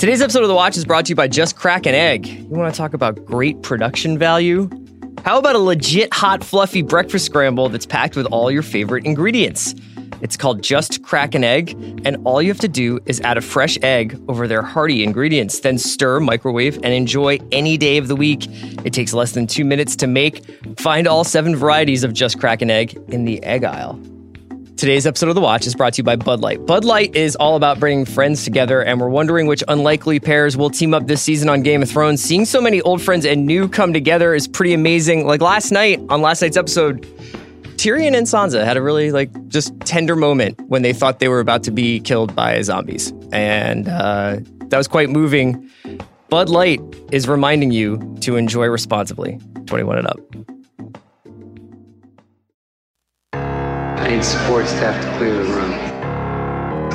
Today's episode of The Watch is brought to you by Just Crack an Egg. You want to talk about great production value? How about a legit hot, fluffy breakfast scramble that's packed with all your favorite ingredients? It's called Just Crack an Egg, and all you have to do is add a fresh egg over their hearty ingredients, then stir, microwave, and enjoy any day of the week. It takes less than two minutes to make. Find all seven varieties of Just Crack an Egg in the egg aisle. Today's episode of The Watch is brought to you by Bud Light. Bud Light is all about bringing friends together, and we're wondering which unlikely pairs will team up this season on Game of Thrones. Seeing so many old friends and new come together is pretty amazing. Like last night, on last night's episode, Tyrion and Sansa had a really like just tender moment when they thought they were about to be killed by zombies, and uh, that was quite moving. Bud Light is reminding you to enjoy responsibly. 21 and up. I need support staff to clear the room.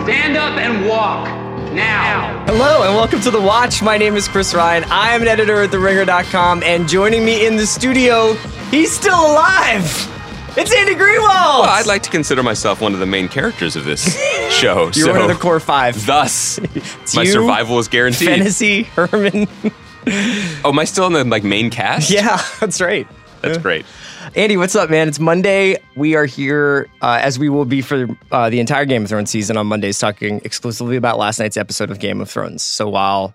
Stand up and walk now. Hello and welcome to The Watch. My name is Chris Ryan. I am an editor at TheRinger.com, and joining me in the studio, he's still alive. It's Andy Greenwald. Well, I'd like to consider myself one of the main characters of this show. You're so one of the core five. Thus, my you, survival is guaranteed. Fantasy, Herman. Oh, am I still in the like main cast? yeah, that's right. that's great. Andy, what's up, man? It's Monday. We are here, uh, as we will be for uh, the entire Game of Thrones season on Mondays, talking exclusively about last night's episode of Game of Thrones. So while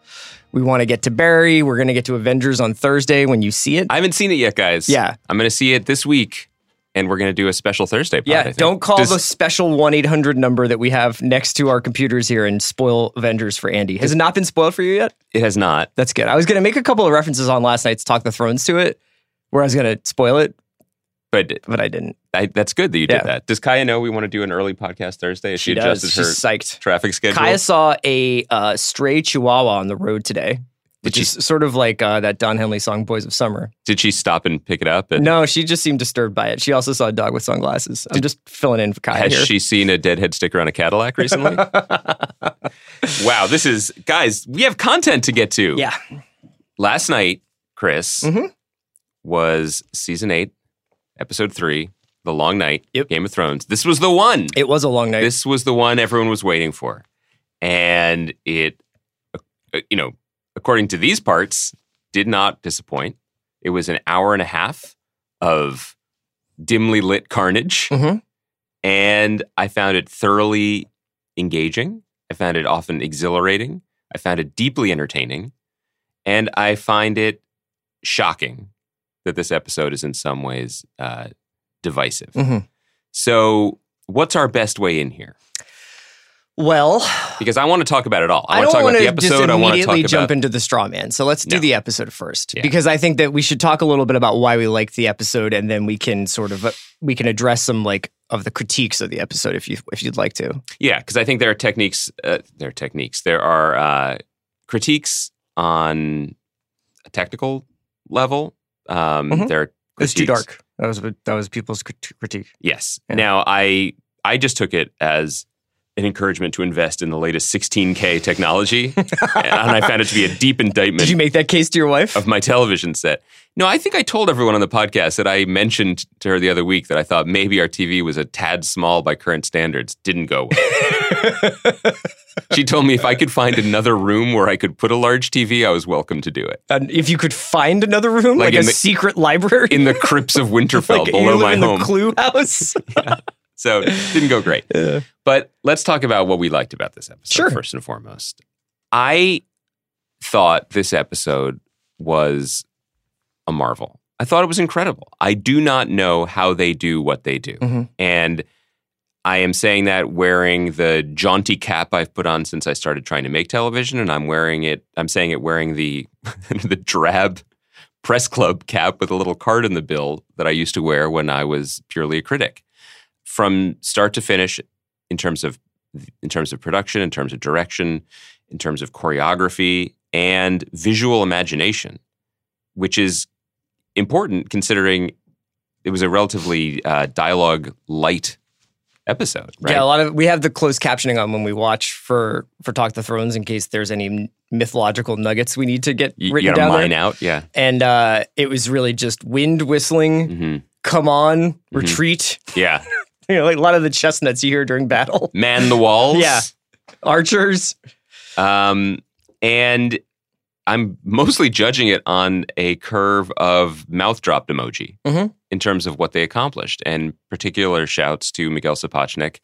we want to get to Barry, we're going to get to Avengers on Thursday when you see it. I haven't seen it yet, guys. Yeah. I'm going to see it this week, and we're going to do a special Thursday. Pod, yeah, don't call Does- the special 1 800 number that we have next to our computers here and spoil Avengers for Andy. Has it not been spoiled for you yet? It has not. That's good. I was going to make a couple of references on last night's Talk the Thrones to it, where I was going to spoil it, But but I didn't. I, that's good that you Yeah. did that. Does Kaya know we want to do an early podcast Thursday? Has she, does. adjusted her She's psyched. traffic schedule? Kaya saw a uh, stray chihuahua on the road today, which she- is sort of like uh, that Don Henley song "Boys of Summer." Did she stop and pick it up? And No, she just seemed disturbed by it. She also saw a dog with sunglasses. I'm just filling in for Kaya Has here. she seen a deadhead sticker on a Cadillac recently? wow, this is guys. We have content to get to. yeah, last night, Chris, Mhm. was season eight, episode three, The Long Night, Yep. Game of Thrones. This was the one. it was a long night. This was the one everyone was waiting for. And it, uh, you know, according to these parts, did not disappoint. It was an hour and a half of dimly lit carnage. Mhm. And I found it thoroughly engaging. I found it often exhilarating. I found it deeply entertaining. And I find it shocking that this episode is in some ways uh, divisive. Mhm. So, what's our best way in here? well, Because I want to talk about it all. I, I want don't to talk want about the episode. I want to immediately jump about into the straw man. So let's do No. the episode first, Yeah. because I think that we should talk a little bit about why we liked the episode, and then we can sort of uh, we can address some like of the critiques of the episode if you if you'd like to. yeah, because I think there are techniques. Uh, there are techniques. There are uh, critiques on a technical level. Um, Mhm. There are It's too dark. That was that was people's critique. Yes. Yeah. Now I I just took it as an encouragement to invest in the latest 16K technology, and I found it to be a deep indictment Did you make that case to your wife? of my television set. No, I think I told everyone on the podcast that I mentioned to her the other week that I thought maybe our TV was a tad small by current standards. Didn't go well. she told me if I could find another room where I could put a large TV, I was welcome to do it. And if you could find another room, like, Like a the- secret library In the crypts of Winterfell like, below my in home. the Clue House. So didn't go great. Yeah. But let's talk about what we liked about this episode Sure. first and foremost. I thought this episode was a marvel. I thought it was incredible. I do not know how they do what they do. Mhm. And I am saying that wearing the jaunty cap I've put on since I started trying to make television, and I'm wearing it, I'm saying it wearing the the drab press club cap with a little card in the bill that I used to wear when I was purely a critic. From start to finish, in terms of in terms of production, in terms of direction, in terms of choreography and visual imagination, which is important considering it was a relatively uh, dialogue light episode. Right? Yeah, a lot of we have the closed captioning on when we watch for for Talk the Thrones in case there's any mythological nuggets we need to get you, you written gotta down mine there. out. Yeah. And uh, it was really just wind whistling, hmm come on, retreat. Yeah. You know, like a lot of the chestnuts you hear during battle. Man the walls. Yeah. Archers. Um, and I'm mostly judging it on a curve of mouth dropped emoji Mhm. in terms of what they accomplished. And particular shouts to Miguel Sapochnik.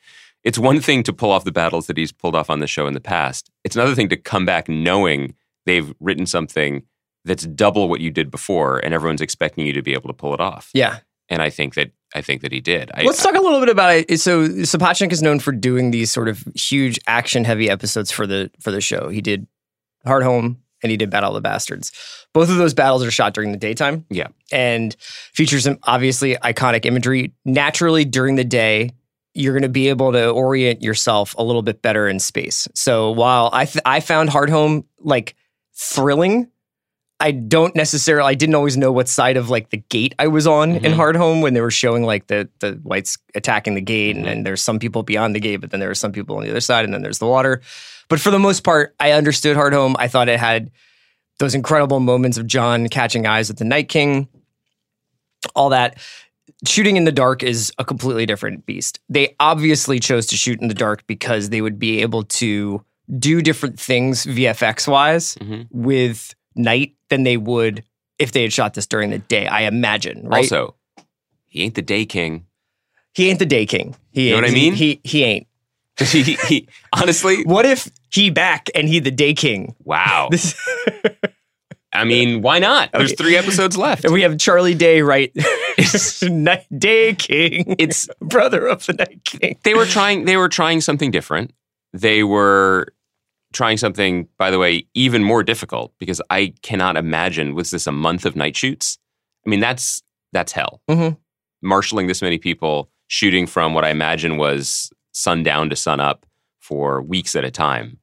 It's one thing to pull off the battles that he's pulled off on the show in the past. It's another thing to come back knowing they've written something that's double what you did before, and everyone's expecting you to be able to pull it off. Yeah. And I think that I think that he did. I, Let's talk a little bit about it. So Sapochnik is known for doing these sort of huge action heavy episodes for the for the show. He did Hard Home and he did Battle of the Bastards. Both of those battles are shot during the daytime. Yeah. And features some obviously iconic imagery. Naturally during the day, you're going to be able to orient yourself a little bit better in space. So while I th- I found Hard Home like thrilling, I don't necessarily I didn't always know what side of like the gate I was on in Mhm. Hard Home when they were showing like the the whites attacking the gate and Mhm. then there's some people beyond the gate but then there are some people on the other side and then there's the water. But for the most part, I understood Hard Home. I thought it had those incredible moments of Jon catching eyes with the Night King. All that shooting in the dark is a completely different beast. They obviously chose to shoot in the dark because they would be able to do different things VFX wise Mhm. with night than they would if they had shot this during the day. I imagine, right? Also, he ain't the day king. he ain't the day king. He You know what I mean? He he ain't. he, he- honestly, What if he back and he the day king? wow. This, I mean, why not? There's Okay. three episodes left. and we have Charlie Day, right? night day king. It's brother of the night king. they were trying they were trying something different. They were trying something, by the way, even more difficult because I cannot imagine was this a month of night shoots? I mean, that's that's hell. Mhm. Marshaling this many people, shooting from what I imagine was sundown to sun up for weeks at a time.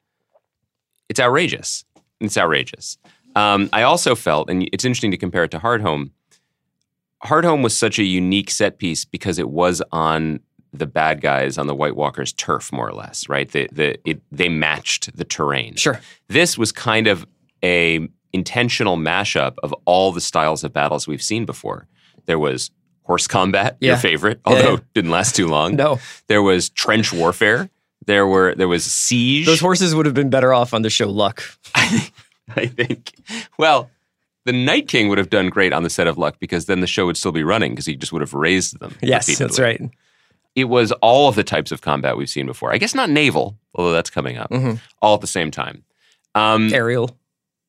It's outrageous. It's outrageous. Um, I also felt, and it's interesting to compare it to Hard Home. Hard Home was such a unique set piece because it was on the bad guys on the White Walkers' turf, more or less, right? The, the, it, they matched the terrain. Sure. This was kind of a intentional mashup of all the styles of battles we've seen before. There was horse combat, Yeah. your favorite, although yeah. didn't last too long. No, There was trench warfare. There were there was siege. those horses would have been better off on the show Luck. I think. Well, the Night King would have done great on the set of Luck because then the show would still be running because he just would have raised them. Yes, that's right. It was all of the types of combat we've seen before. I guess not naval, although that's coming up. Mhm. All at the same time. Um, Ariel.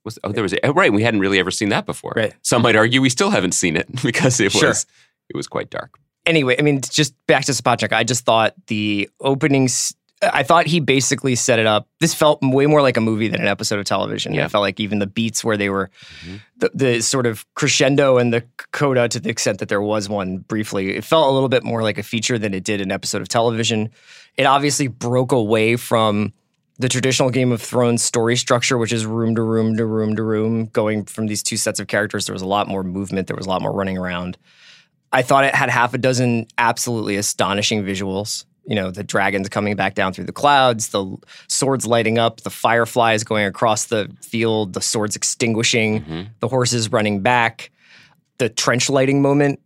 was, oh, there was oh, right. We hadn't really ever seen that before. Right. Some might argue we still haven't seen it because it Sure. was it was quite dark. anyway, I mean, just back to Sapochnik, I just thought the openings. I thought he basically set it up. This felt way more like a movie than an episode of television. Yeah. It felt like even the beats where they were Mhm. the, the sort of crescendo and the coda to the extent that there was one briefly. It felt a little bit more like a feature than it did an episode of television. It obviously broke away from the traditional Game of Thrones story structure, which is room to room to room to room, going from these two sets of characters. There was a lot more movement. There was a lot more running around. I thought it had half a dozen absolutely astonishing visuals. You know, the dragons coming back down through the clouds, the swords lighting up, the fireflies going across the field, the swords extinguishing, Mhm. the horses running back, the trench lighting moment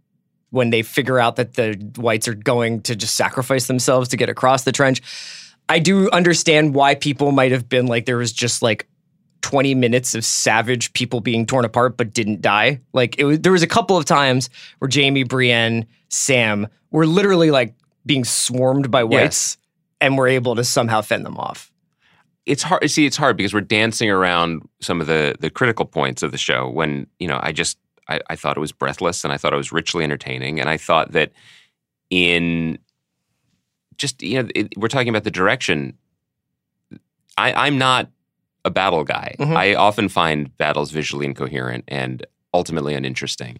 when they figure out that the whites are going to just sacrifice themselves to get across the trench. I do understand why people might have been like, there was just like 20 minutes of savage people being torn apart but didn't die. Like it was, there was a couple of times where Jaime, Brienne, Sam were literally like being swarmed by whites and we're able to somehow fend them off. it's hard see it's hard because we're dancing around some of the the critical points of the show when you know i just I, I thought it was breathless and i thought it was richly entertaining and i thought that in just you know it, we're talking about the direction I, i'm not a battle guy Mhm. i often find battles visually incoherent and ultimately uninteresting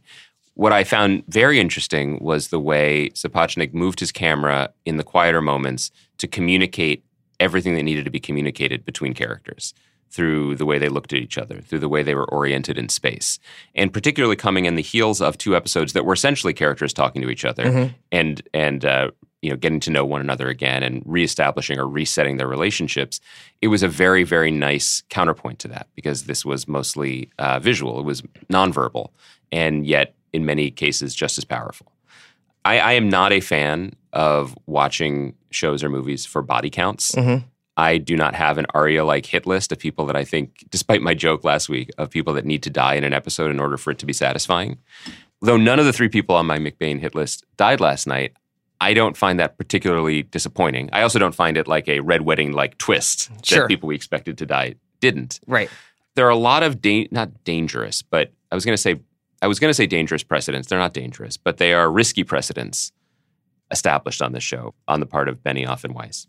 what I found very interesting was the way Sapochnik moved his camera in the quieter moments to communicate everything that needed to be communicated between characters through the way they looked at each other, through the way they were oriented in space, and particularly coming in the heels of two episodes that were essentially characters talking to each other Mhm. and and uh, you know getting to know one another again and reestablishing or resetting their relationships. It was a very very nice counterpoint to that because this was mostly uh, visual. It was nonverbal, and yet in many cases just as powerful. I, I am not a fan of watching shows or movies for body counts. Mhm. I do not have an Arya like hit list of people that I think, despite my joke last week, of people that need to die in an episode in order for it to be satisfying. Though none of the three people on my McBain hit list died last night, I don't find that particularly disappointing. I also don't find it like a red wedding like twist Sure. that people we expected to die didn't. Right. There are a lot of da- not dangerous, but I was going to say I was going to say dangerous precedents. They're not dangerous, but they are risky precedents established on this show on the part of Benioff and Weiss.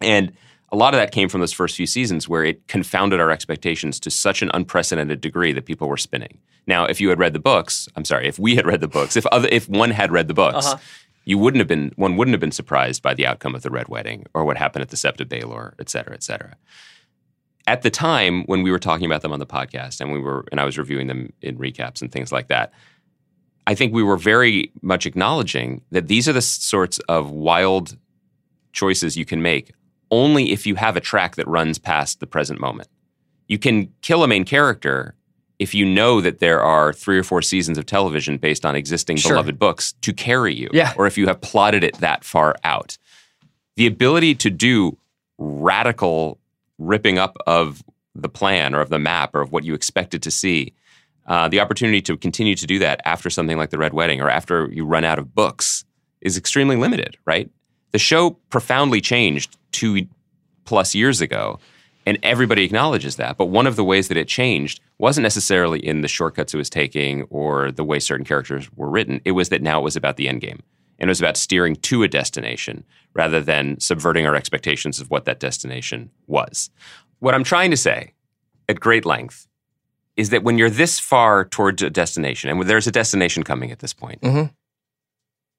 And a lot of that came from those first few seasons where it confounded our expectations to such an unprecedented degree that people were spinning. Now, if you had read the books, I'm sorry, if we had read the books, if other, if one had read the books, Uh-huh. you wouldn't have been one wouldn't have been surprised by the outcome of the Red Wedding or what happened at the Sept of Baelor, et cetera, et cetera. At the time when we were talking about them on the podcast and we were and I was reviewing them in recaps and things like that, I think we were very much acknowledging that these are the sorts of wild choices you can make only if you have a track that runs past the present moment. You can kill a main character if you know that there are three or four seasons of television based on existing Sure. beloved books to carry you, Yeah. or if you have plotted it that far out. The ability to do radical ripping up of the plan or of the map or of what you expected to see, uh, the opportunity to continue to do that after something like the Red Wedding or after you run out of books is extremely limited, right? The show profoundly changed two plus years ago, and everybody acknowledges that. But one of the ways that it changed wasn't necessarily in the shortcuts it was taking or the way certain characters were written. It was that now it was about the end game. And it was about steering to a destination rather than subverting our expectations of what that destination was. What I'm trying to say at great length is that when you're this far towards a destination, and when there's a destination coming at this point, Mhm.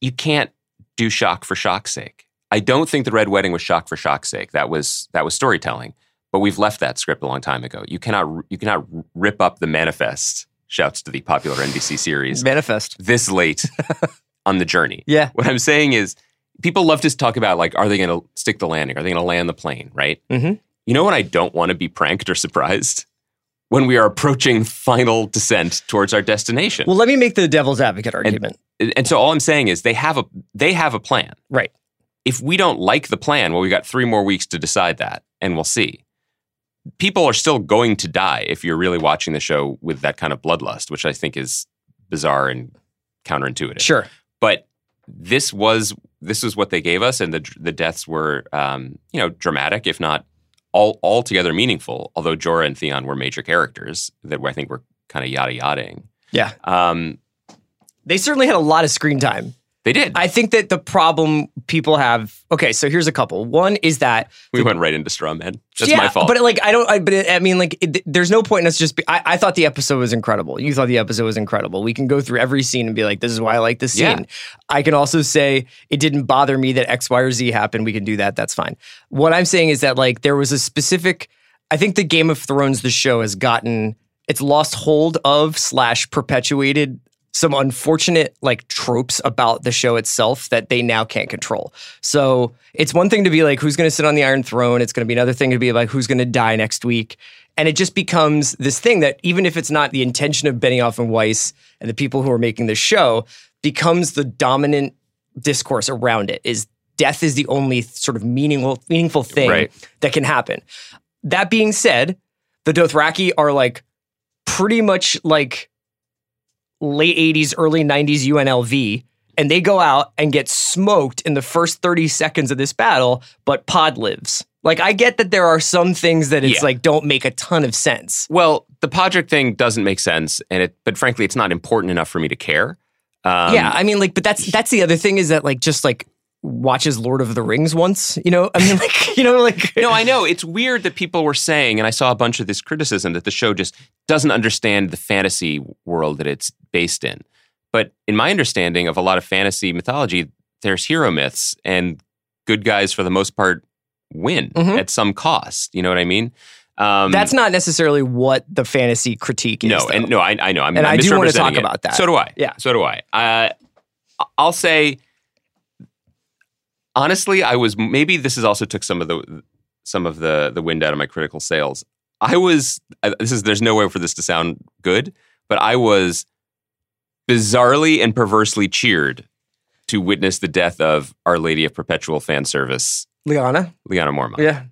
you can't do shock for shock's sake. I don't think the Red Wedding was shock for shock's sake. That was that was storytelling. But we've left that script a long time ago. You cannot you cannot rip up the manifest. Shouts to the popular NBC series Manifest. this late on the journey. Yeah. What I'm saying is, people love to talk about like, are they going to stick the landing? Are they going to land the plane? Right? Mhm. You know when I don't want to be pranked or surprised when we are approaching final descent towards our destination. Well, let me make the devil's advocate argument. and so all I'm saying is they have a they have a plan. right. If we don't like the plan, well, we got three more weeks to decide that, and we'll see. People are still going to die if you're really watching the show with that kind of bloodlust, which I think is bizarre and counterintuitive Sure. But this was this was what they gave us, and the the deaths were um, you know dramatic, if not all altogether meaningful. Although Jorah and Theon were major characters that I think were kind of yada yadaing. Yeah. Um, They certainly had a lot of screen time. They did. I think that the problem people have. Okay, so here's a couple. One is that we went right into straw men. That's yeah, my fault. But like, I don't. I, but it, I mean, like, it, there's no point in us just. Be, I, I thought the episode was incredible. You thought the episode was incredible. We can go through every scene and be like, this is why I like this scene. Yeah. I can also say it didn't bother me that X, Y, or Z happened. We can do that. That's fine. What I'm saying is that like there was a specific. I think the Game of Thrones, the show, has gotten it's lost hold of slash perpetuated some unfortunate like tropes about the show itself that they now can't control. So it's one thing to be like, who's going to sit on the Iron Throne? It's going to be another thing to be like, who's going to die next week? And it just becomes this thing that even if it's not the intention of Benioff and Weiss and the people who are making the show, becomes the dominant discourse around it. Is death is the only sort of meaningful meaningful thing Right. that can happen. That being said, the Dothraki are like pretty much like late 80s, early 90s UNLV, and they go out and get smoked in the first 30 seconds of this battle, but Pod lives. Like, I get that there are some things that it's Yeah. like don't make a ton of sense. well, the Podrick thing doesn't make sense, and it. But frankly, it's not important enough for me to care. Um, yeah, I mean, like, but that's that's the other thing is that like just like watches Lord of the Rings once, you know? I mean, like, you know, like no, I know. It's weird that people were saying, and I saw a bunch of this criticism that the show just doesn't understand the fantasy world that it's based in. But in my understanding of a lot of fantasy mythology, there's hero myths, and good guys, for the most part, win Mhm. at some cost. You know what I mean? Um, that's not necessarily what the fantasy critique is. no, though. and no, I, I know. I'm, And I'm I do wanna talk it. about that. So do I. Yeah. So do I. Uh, I'll say, honestly, I was maybe this is also took some of the some of the the wind out of my critical sails. I was this is there's no way for this to sound good, but I was bizarrely and perversely cheered to witness the death of Our Lady of Perpetual Fan Service, Lyanna. Lyanna Mormont. Yeah.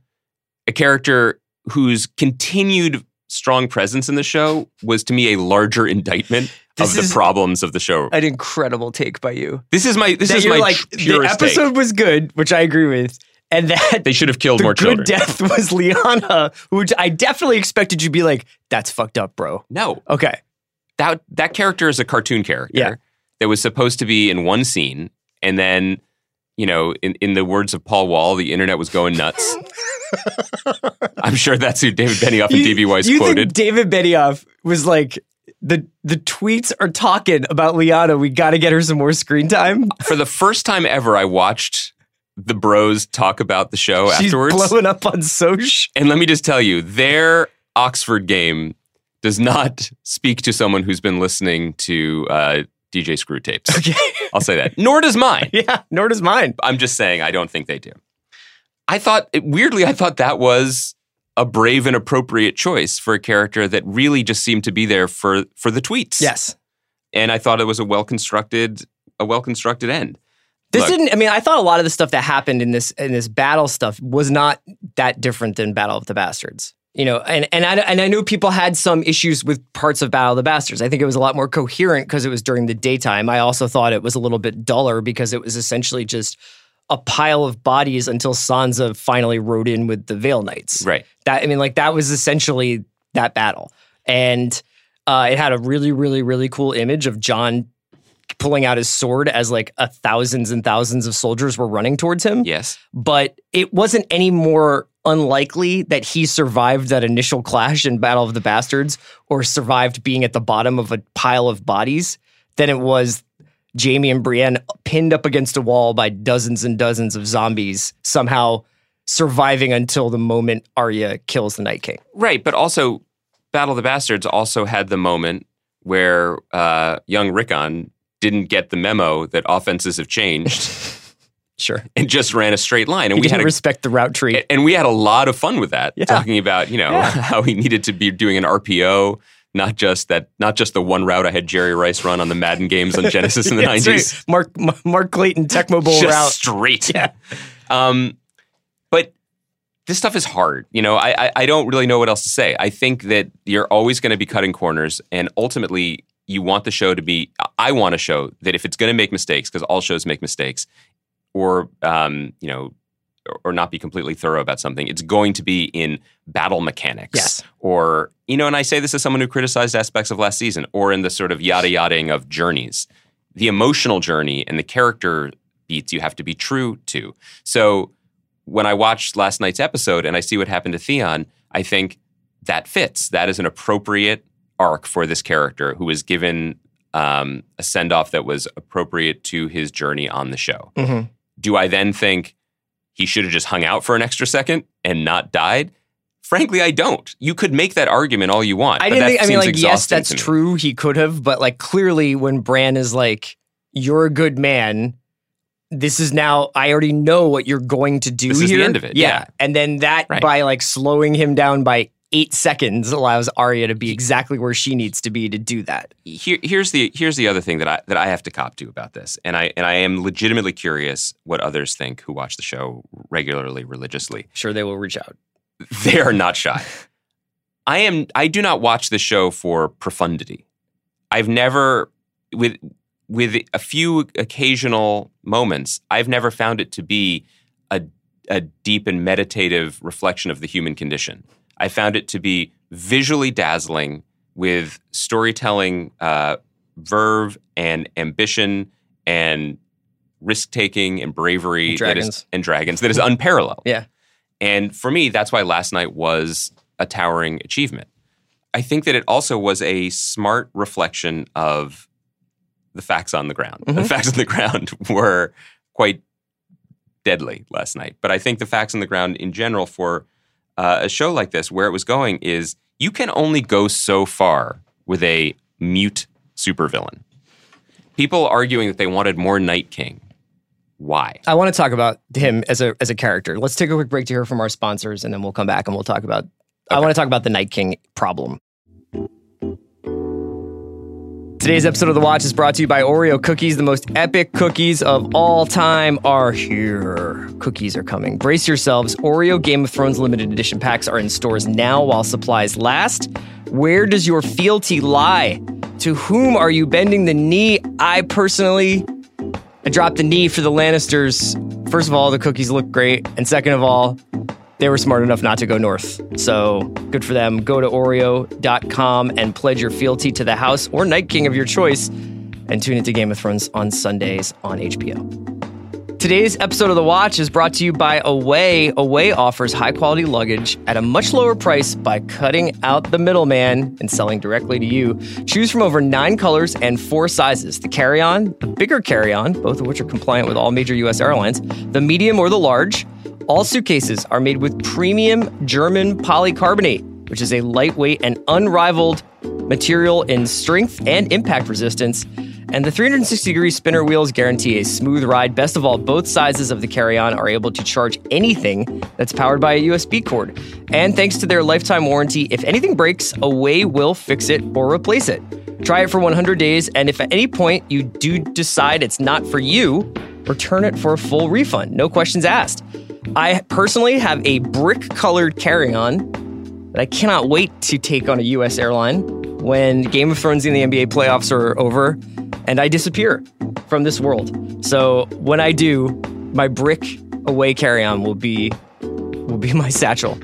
a character whose continued strong presence in the show was to me a larger indictment This of the problems of the show. An incredible take by you. This is my this that is my like the purest take. episode was good, which I agree with, and that They should have killed the more good children. death was Lyanna, which I definitely expected you to be like, "That's fucked up, bro." no, Okay, that that character is a cartoon character Yeah. that was supposed to be in one scene, and then you know, in, in the words of Paul Wall, the internet was going nuts. I'm sure that's who David Benioff and You- DB Weiss you quoted. think David Benioff was like, "the the tweets are talking about Lyanna. We got to get her some more screen time." For the first time ever, I watched the bros talk about the show She's afterwards. blowing up on Soch. And let me just tell you, their Oxford game does not speak to someone who's been listening to uh, DJ Screw tapes. Okay, I'll say that. Nor does mine. yeah, nor does mine. I'm just saying, I don't think they do. I thought, weirdly, I thought that was a brave and appropriate choice for a character that really just seemed to be there for for the tweets. Yes, and I thought it was a well constructed a well constructed end. This Look. didn't. I mean, I thought a lot of the stuff that happened in this in this battle stuff was not that different than Battle of the Bastards. You know, and and I and I knew people had some issues with parts of Battle of the Bastards. I think it was a lot more coherent because it was during the daytime. I also thought it was a little bit duller because it was essentially just a pile of bodies until Sansa finally rode in with the Veil Knights. Right. That I mean, like that was essentially that battle, and uh, it had a really, really, really cool image of Jon pulling out his sword as like a thousands and thousands of soldiers were running towards him. Yes. But it wasn't any more unlikely that he survived that initial clash in Battle of the Bastards or survived being at the bottom of a pile of bodies than it was Jaime and Brienne pinned up against a wall by dozens and dozens of zombies somehow surviving until the moment Arya kills the Night King. Right, but also Battle of the Bastards also had the moment where uh, young Rickon didn't get the memo that offenses have changed Sure. and just ran a straight line. And He we had a, respect the route tree. and we had a lot of fun with that, Yeah. talking about you know Yeah. how he needed to be doing an RPO. Not just that, not just the one route I had Jerry Rice run on the Madden games on Genesis in the nineties. right. Mark Mark Clayton Tecmo Bowl just route. straight. Yeah. Um, but this stuff is hard. You know, I, I I don't really know what else to say. I think that you're always going to be cutting corners, and ultimately, you want the show to be. I want a show that if it's going to make mistakes, because all shows make mistakes, or um, you know. Or- not be completely thorough about something. It's going to be in battle mechanics, Yes. or you know. And I say this as someone who criticized aspects of last season, or in the sort of yada yadaing of journeys the emotional journey and the character beats you have to be true to. So when I watched last night's episode and I see what happened to Theon, I think that fits. That is an appropriate arc for this character who was given um, a send off that was appropriate to his journey on the show. Mhm. Do I then think he should have just hung out for an extra second and not died? Frankly, I don't. You could make that argument all you want. I didn't think. I mean, like, yes, that's true. He could have, but like, clearly, when Bran is like, "You're a good man," this is now. I already know what you're going to do This is the here. end of it, yeah. and then that Right. by like slowing him down by eight seconds allows Arya to be exactly where she needs to be to do that. here, here's the here's the other thing that I that I have to cop to about this, and I and I am legitimately curious what others think who watch the show regularly, religiously. Sure, they will reach out. They are not shy. I am. I do not watch the show for profundity. I've never with with a few occasional moments. I've never found it to be a a deep and meditative reflection of the human condition. I found it to be visually dazzling with storytelling uh, verve and ambition and risk taking and bravery And is- dragons. and dragons that is unparalleled. Yeah. And for me, that's why last night was a towering achievement. I think that it also was a smart reflection of the facts on the ground. The Mhm. facts on the ground were quite deadly last night. But I think the facts on the ground in general for uh, a show like this, where it was going, is you can only go so far with a mute supervillain. People arguing that they wanted more Night King. Why? I want to talk about him as a as a character. Let's take a quick break to hear from our sponsors, and then we'll come back and we'll talk about. I want to talk about the Night King problem. Today's episode of The Watch is brought to you by Oreo Cookies. The most epic cookies of all time are here. Cookies are coming. Brace yourselves. Oreo Game of Thrones limited edition packs are in stores now while supplies last. Where does your fealty lie? To whom are you bending the knee? I personally, I dropped the knee for the Lannisters. First of all, the cookies look great. And second of all, they were smart enough not to go north. So good for them. Go to Oreo.com and pledge your fealty to the house or Night King of your choice and tune into Game of Thrones on Sundays on HBO. Today's episode of The Watch is brought to you by Away. Away offers high quality luggage at a much lower price by cutting out the middleman and selling directly to you. Choose from over nine colors and four sizes the carry on, the bigger carry on, both of which are compliant with all major U.S. airlines, the medium or the large. All suitcases are made with premium German polycarbonate, which is a lightweight and unrivaled material in strength and impact resistance. And the 360 degree spinner wheels guarantee a smooth ride. Best of all, both sizes of the carry on are able to charge anything that's powered by a USB cord. And thanks to their lifetime warranty, if anything breaks, Away will fix it or replace it. Try it for 100 days, and if at any point you do decide it's not for you, return it for a full refund. No questions asked. I personally have a brick colored carry on that I cannot wait to take on a U.S. airline when Game of Thrones and the NBA playoffs are over and I disappear from this world. So when I do, my brick away carry on will be will be my satchel.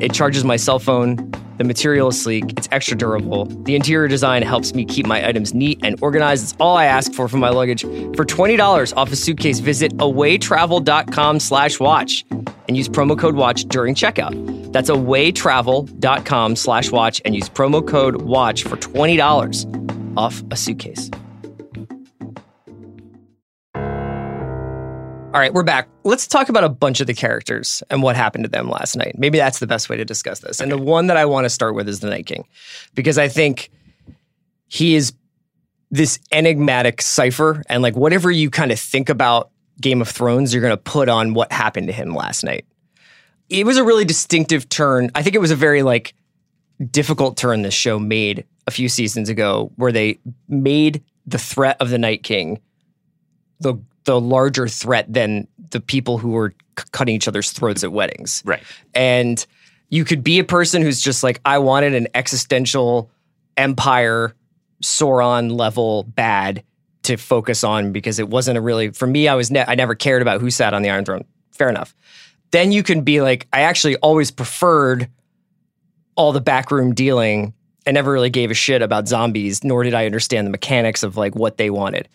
It charges my cell phone. The material is sleek. It's extra durable. The interior design helps me keep my items neat and organized. It's all I ask for from my luggage. For $20 off a suitcase, visit awaytravel.com slash watch and use promo code watch during checkout. That's awaytravel.com slash watch and use promo code watch for $20 off a suitcase. All right, we're back. Let's talk about a bunch of the characters and what happened to them last night. Maybe that's the best way to discuss this. And the one that I want to start with is the Night King, because I think he is this enigmatic cipher. And like whatever you kind of think about Game of Thrones, you're going to put on what happened to him last night. It was a really distinctive turn. I think it was a very like difficult turn this show made a few seasons ago, where they made the threat of the Night King the the larger threat than the people who were c- cutting each other's throats at weddings. Right. And you could be a person who's just like, I wanted an existential empire, Sauron level bad to focus on because it wasn't a really, for me, I was, ne- I never cared about who sat on the Iron Throne. Fair enough. Then you can be like, I actually always preferred all the backroom dealing. I never really gave a shit about zombies, nor did I understand the mechanics of like what they wanted.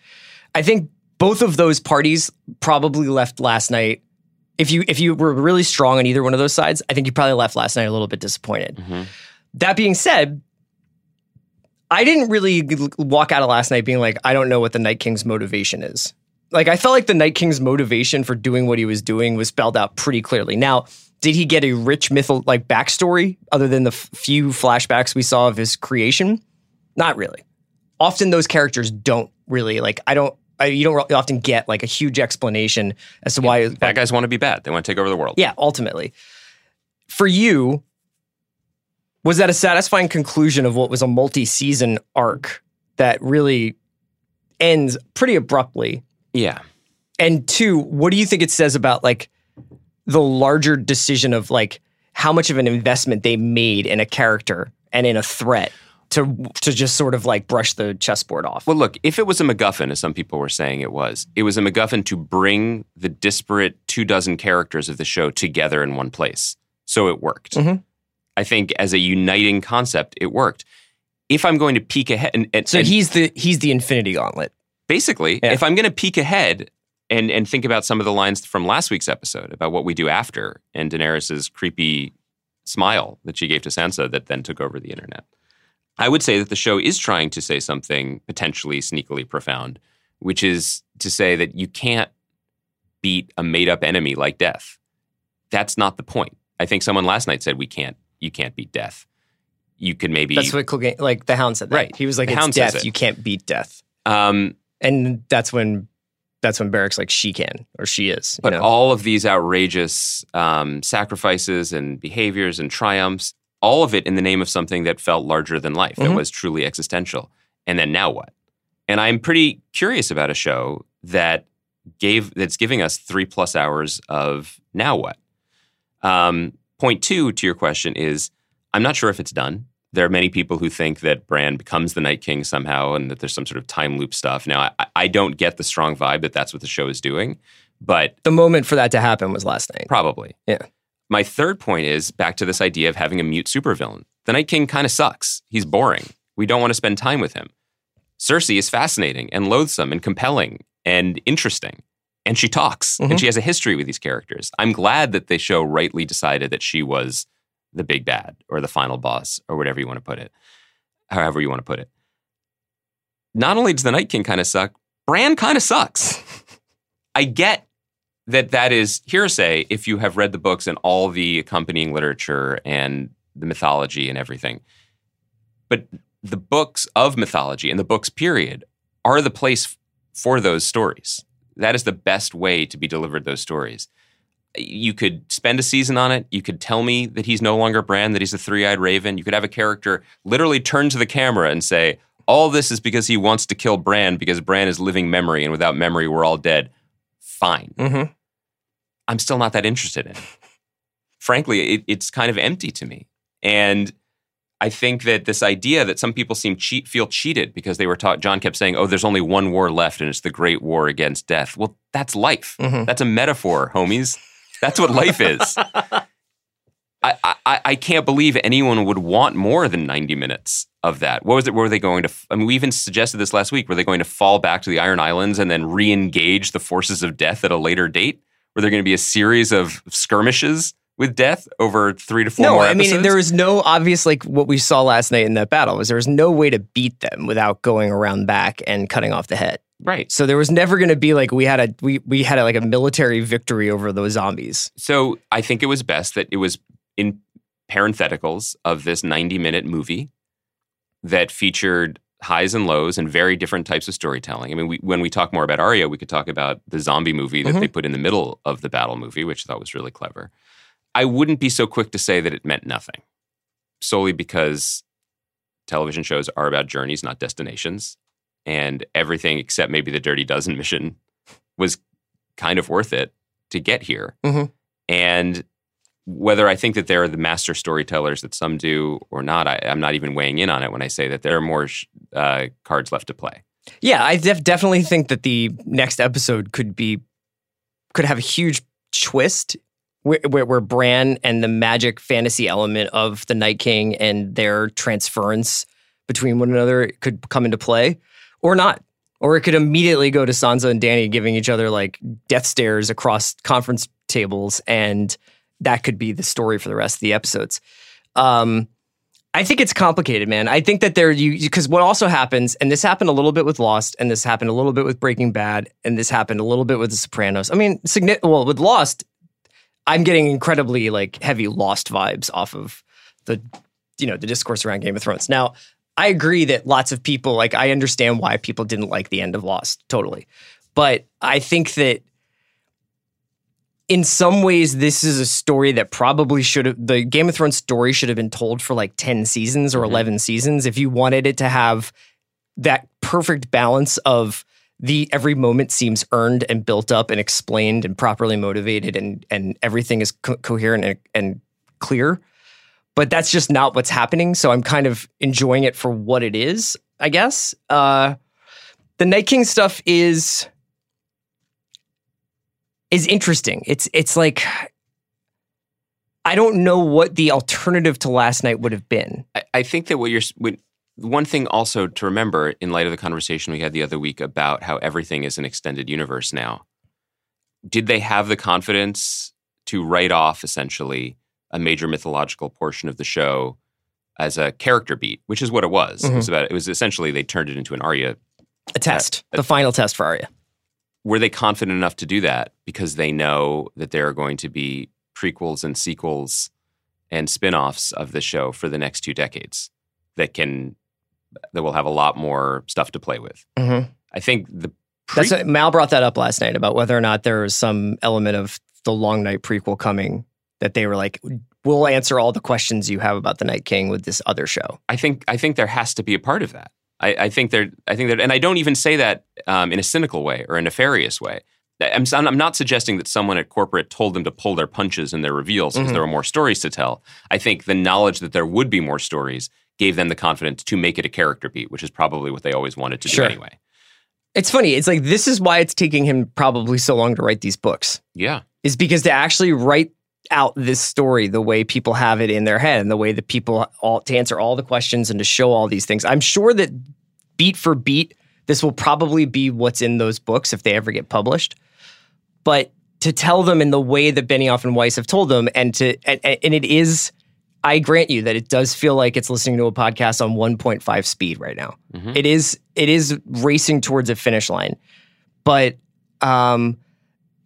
I think both of those parties probably left last night. If you if you were really strong on either one of those sides, I think you probably left last night a little bit disappointed. Mm-hmm. That being said, I didn't really walk out of last night being like, I don't know what the Night King's motivation is. Like, I felt like the Night King's motivation for doing what he was doing was spelled out pretty clearly. Now, did he get a rich mytho like backstory other than the f- few flashbacks we saw of his creation? Not really. Often those characters don't really like. I don't. I, you don't often get like a huge explanation as to why. Bad guys want to be bad. They want to take over the world. Yeah, ultimately. For you, was that a satisfying conclusion of what was a multi season arc that really ends pretty abruptly? Yeah. And two, what do you think it says about like the larger decision of like how much of an investment they made in a character and in a threat to to just sort of like brush the chessboard off? Well, look, if it was a MacGuffin, as some people were saying it was, it was a MacGuffin to bring the disparate two dozen characters of the show together in one place. So it worked. Mhm. I think as a uniting concept, it worked. If I'm going to peek ahead, and, and, so and he's the he's the Infinity Gauntlet. basically, Yeah. if I'm going to peek ahead and and think about some of the lines from last week's episode about what we do after, and Daenerys's creepy smile that she gave to Sansa that then took over the internet, I would say that the show is trying to say something potentially sneakily profound, which is to say that you can't beat a made up enemy like death. That's not the point. I think someone last night said we can't. You can't beat death. You could maybe That's what Clegane, like the Hound said. That. Right. He was like, The "It's death. it. You can't beat death." um, And that's when that's when Beric's like, "She can," or "She is." You But know? all of these outrageous um, sacrifices and behaviors and triumphs, all of it in the name of something that felt larger than life, that Mhm. was truly existential. And then now what? And I'm pretty curious about a show that gave that's giving us three plus hours of now what. Um, point two to your question is I'm not sure if it's done. There are many people who think that Bran becomes the Night King somehow, and that there's some sort of time loop stuff. Now, I, I don't get the strong vibe that that's what the show is doing, but The moment for that to happen was last night. probably. Yeah. My third point is back to this idea of having a mute supervillain. The Night King kind of sucks. He's boring. We don't want to spend time with him. Cersei is fascinating and loathsome and compelling and interesting. And she talks Mhm. and she has a history with these characters. I'm glad that the show rightly decided that she was the big bad or the final boss or whatever you want to put it, however you want to put it. Not only does the Night King kind of suck, Bran kind of sucks. I get that that is hearsay if you have read the books and all the accompanying literature and the mythology and everything. But the books of mythology and the books period are the place for those stories. That is the best way to be delivered those stories. You could spend a season on it. You could tell me that he's no longer Bran, that he's a three-eyed raven. You could have a character literally turn to the camera and say, "All this is because he wants to kill Bran because Bran is living memory, and without memory, we're all dead." Fine. Mm-hmm. I'm still not that interested in. Frankly, it, it's kind of empty to me. And I think that this idea that some people seem cheat, feel cheated because they were taught, Jon kept saying, oh, there's only one war left and it's the great war against death. Well, that's life. Mhm. That's a metaphor, homies. That's what life is. I, I, I can't believe anyone would want more than 90 minutes of that. What was it? Were they going to? I mean, we even suggested this last week. Were they going to fall back to the Iron Islands and then re engage the forces of death at a later date? Were there going to be a series of skirmishes with death over three to four No, I mean there was no obvious like what we saw last night in that battle was there was no way to beat them without going around back and cutting off the head. right. So there was never going to be like we had a we we had a, like a military victory over those zombies. So I think it was best that it was in parentheticals of this 90 minute movie that featured highs and lows and very different types of storytelling. I mean, we, when we talk more about Arya, we could talk about the zombie movie that Mhm. they put in the middle of the battle movie, which I thought was really clever. I wouldn't be so quick to say that it meant nothing, solely because television shows are about journeys, not destinations. And everything except maybe the Dirty Dozen mission was kind of worth it to get here. Mhm. And whether I think that they're the master storytellers that some do or not, I, I'm not even weighing in on it when I say that there are more sh- uh, cards left to play. Yeah, I def- definitely think that the next episode could be could have a huge twist where, where, where Bran and the magic fantasy element of the Night King and their transference between one another could come into play, or not. Or it could immediately go to Sansa and Dany giving each other like death stares across conference tables, and that could be the story for the rest of the episodes. Um, I think it's complicated, man. I think that there you because what also happens, and this happened a little bit with Lost, and this happened a little bit with Breaking Bad, and this happened a little bit with The Sopranos. I mean, signi- well, with Lost, I'm getting incredibly like heavy Lost vibes off of the you know the discourse around Game of Thrones. Now, I agree that lots of people like I understand why people didn't like the end of Lost totally, but I think that in some ways this is a story that probably should have the Game of Thrones story should have been told for like 10 seasons or Mhm. 11 seasons if you wanted it to have that perfect balance of the every moment seems earned and built up and explained and properly motivated and and everything is co- coherent and, and clear but that's just not what's happening so i'm kind of enjoying it for what it is i guess uh the night king stuff is is interesting it's it's like i don't know what the alternative to last night would have been I, I think that what you're when, one thing also to remember in light of the conversation we had the other week about how everything is an extended universe now. Did they have the confidence to write off essentially a major mythological portion of the show as a character beat, which is what it was. It mm-hmm. was about it was essentially they turned it into an Arya. a test the final test for Arya. Were they confident enough to do that because they know that there are going to be prequels and sequels and spin-offs of the show for the next two decades that can that will have a lot more stuff to play with. Mhm. I think the pre- That's what, Mal brought that up last night about whether or not there was some element of the Long Night prequel coming that they were like, we'll answer all the questions you have about the Night King with this other show. I think I think there has to be a part of that. I, I think they're. I think that, and I don't even say that um, in a cynical way or a nefarious way. I'm, I'm not suggesting that someone at corporate told them to pull their punches in their reveals because Mhm. there were more stories to tell. I think the knowledge that there would be more stories gave them the confidence to make it a character beat, which is probably what they always wanted to Sure. do anyway. It's funny. It's like this is why it's taking him probably so long to write these books. Yeah. Is because to actually write out this story the way people have it in their head and the way that people all to answer all the questions and to show all these things. I'm sure that beat for beat, this will probably be what's in those books if they ever get published. But to tell them in the way that Benioff and Weiss have told them, and to and, and it is, I grant you that it does feel like it's listening to a podcast on 1.5 speed right now. Mhm. It is it is racing towards a finish line, but um,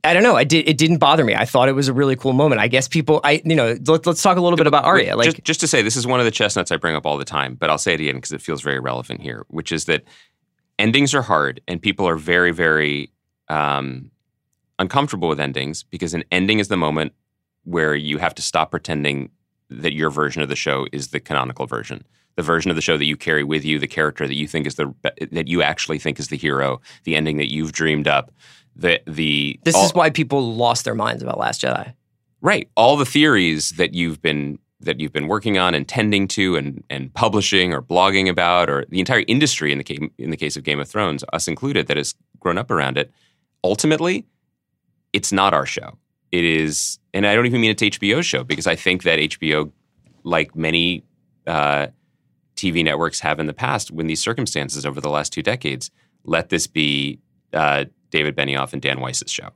I don't know. I did. It didn't bother me. I thought it was a really cool moment. I guess people. I you know. Let, let's talk a little bit about Arya. Like just, just to say, this is one of the chestnuts I bring up all the time, but I'll say it again because it feels very relevant here, which is that endings are hard and people are very, very um, uncomfortable with endings because an ending is the moment where you have to stop pretending that your version of the show is the canonical version. The version of the show that you carry with you, the character that you think is the that you actually think is the hero, the ending that you've dreamed up, the the this all- is why people lost their minds about Last Jedi. Right. All the theories that you've been that you've been working on and tending to and and publishing or blogging about or the entire industry in the case, in the case of Game of Thrones, us included, that has grown up around it. Ultimately, it's not our show. It is, and I don't even mean it's HBO's show because I think that HBO, like many uh, TV networks have in the past, when these circumstances over the last two decades, let this be uh, David Benioff and Dan Weiss's show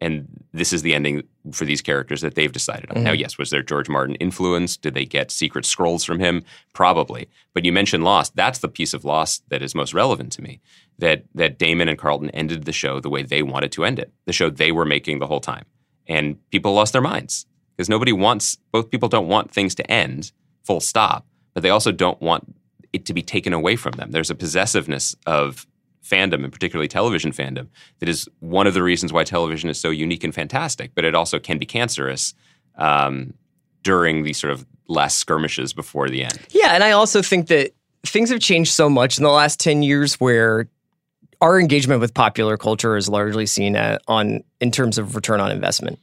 and this is the ending for these characters that they've decided on. Mhm. Now, yes, was there George Martin influence? Did they get secret scrolls from him? Probably. But you mentioned Lost. That's the piece of Lost that is most relevant to me. That that Damon and Carlton ended the show the way they wanted to end it, the show they were making the whole time, and people lost their minds because nobody wants. Both people don't want things to end, full stop, but they also don't want it to be taken away from them. There's a possessiveness of fandom and particularly television fandom that is one of the reasons why television is so unique and fantastic, but it also can be cancerous um, during these sort of last skirmishes before the end. Yeah, and I also think that things have changed so much in the last 10 years where our engagement with popular culture is largely seen at, on in terms of return on investment.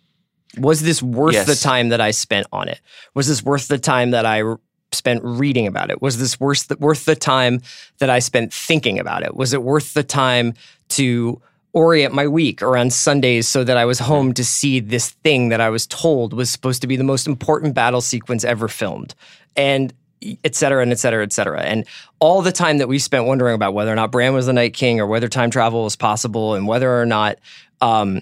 Was this worth Yes. the time that I spent on it? Was this worth the time that I spent reading about it? Was this worth the, worth the time that I spent thinking about it? Was it worth the time to orient my week around Sundays so that I was home to see this thing that I was told was supposed to be the most important battle sequence ever filmed? And et cetera, and et cetera, et cetera. And all the time that we spent wondering about whether or not Bran was the Night King or whether time travel was possible and whether or not um,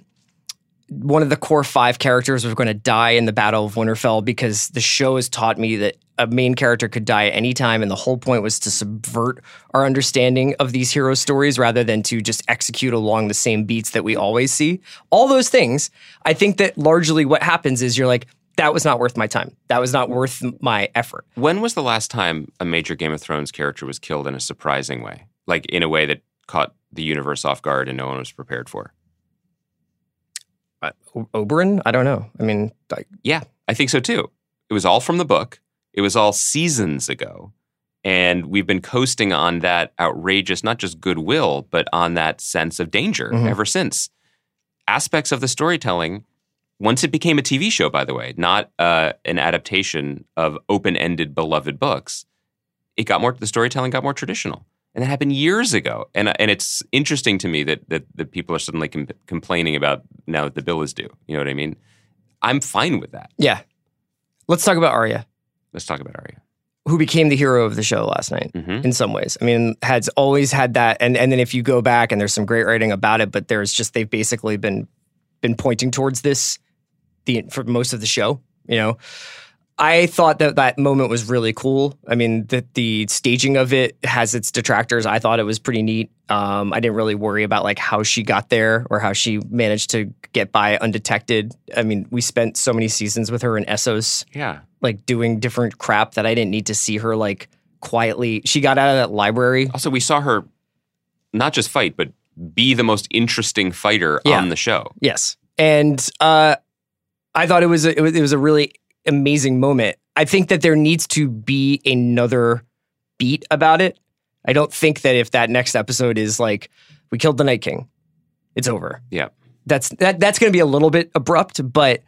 one of the core five characters was going to die in the Battle of Winterfell because the show has taught me that a main character could die at any time, and the whole point was to subvert our understanding of these hero stories rather than to just execute along the same beats that we always see. All those things, I think that largely what happens is you're like, that was not worth my time. That was not worth my effort. When was the last time a major Game of Thrones character was killed in a surprising way? Like in a way that caught the universe off guard and no one was prepared for? Uh, O- Oberyn? I don't know. I mean, like, Yeah, I think so too. It was all from the book. It was all seasons ago. And we've been coasting on that outrageous, not just goodwill, but on that sense of danger Mhm. ever since. Aspects of the storytelling, once it became a TV show, by the way, not uh, an adaptation of open ended, beloved books, it got more, the storytelling got more traditional. And that happened years ago. And, and it's interesting to me that, that, that people are suddenly com- complaining about now that the bill is due. You know what I mean? I'm fine with that. yeah. Let's talk about Arya, Let's talk about Arya. who became the hero of the show last night. hmm in some ways. I mean, has always had that, and and then if you go back and there's some great writing about it, but there's just they've basically been been pointing towards this the for most of the show. You know, I thought that that moment was really cool. I mean, that the staging of it has its detractors. I thought it was pretty neat. Um, I didn't really worry about like how she got there or how she managed to get by undetected. I mean, we spent so many seasons with her in Essos Yeah. like doing different crap that I didn't need to see her like quietly. She got out of that library. Also, we saw her not just fight, but be the most interesting fighter Yeah. on the show. Yes, and uh, I thought it was a, it was it was a really amazing moment. I think that there needs to be another beat about it. I don't think that if that next episode is like we killed the Night King, it's over. Yeah. That's that that's going to be a little bit abrupt, but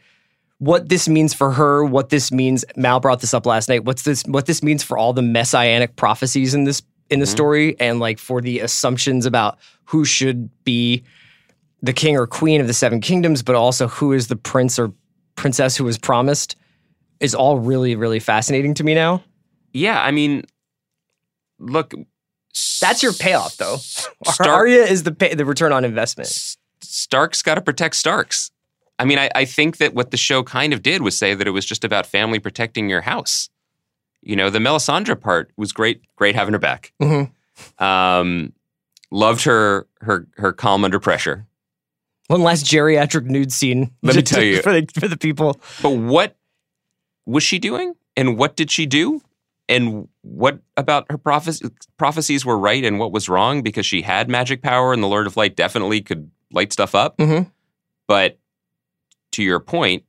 what this means for her, what this means Mal brought this up last night. What's this what this means for all the messianic prophecies in this in the mm-hmm. story and like for the assumptions about who should be the king or queen of the seven kingdoms, but also who is the prince or princess who was promised is all really, really fascinating to me now. Yeah, I mean, look, That's your payoff, though. Stark- Arya is the pay, the return on investment. Stark's got to protect Starks. I mean, I, I think that what the show kind of did was say that it was just about family protecting your house. You know, the Melisandre part was great, great having her back. Mhm. Um, loved her her her calm under pressure. One last geriatric nude scene. Let me tell you. for the, for the people. But what was she doing? And what did she do? And what about her prophecies, prophecies were right and what was wrong? Because she had magic power and the Lord of Light definitely could light stuff up. Mhm. But to your point,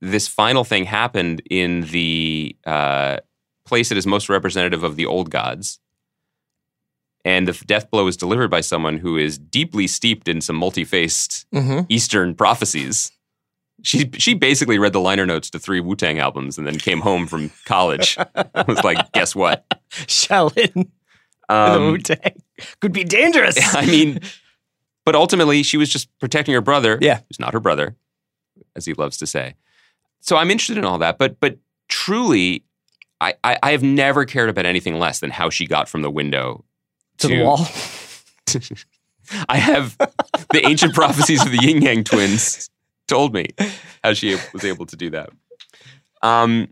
this final thing happened in the uh, place that is most representative of the old gods. And the death blow is delivered by someone who is deeply steeped in some multi faced Mm-hmm. Eastern prophecies. She she basically read the liner notes to three Wu Tang albums and then came home from college. was like, guess what? Shaolin, the Um, Wu Tang could be dangerous. I mean, but ultimately, she was just protecting her brother. Yeah. who's not her brother, as he loves to say. So I'm interested in all that, but but truly, I I, I have never cared about anything less than how she got from the window to the wall. I have the ancient prophecies of the Yin Yang twins told me how she was able to do that. Um,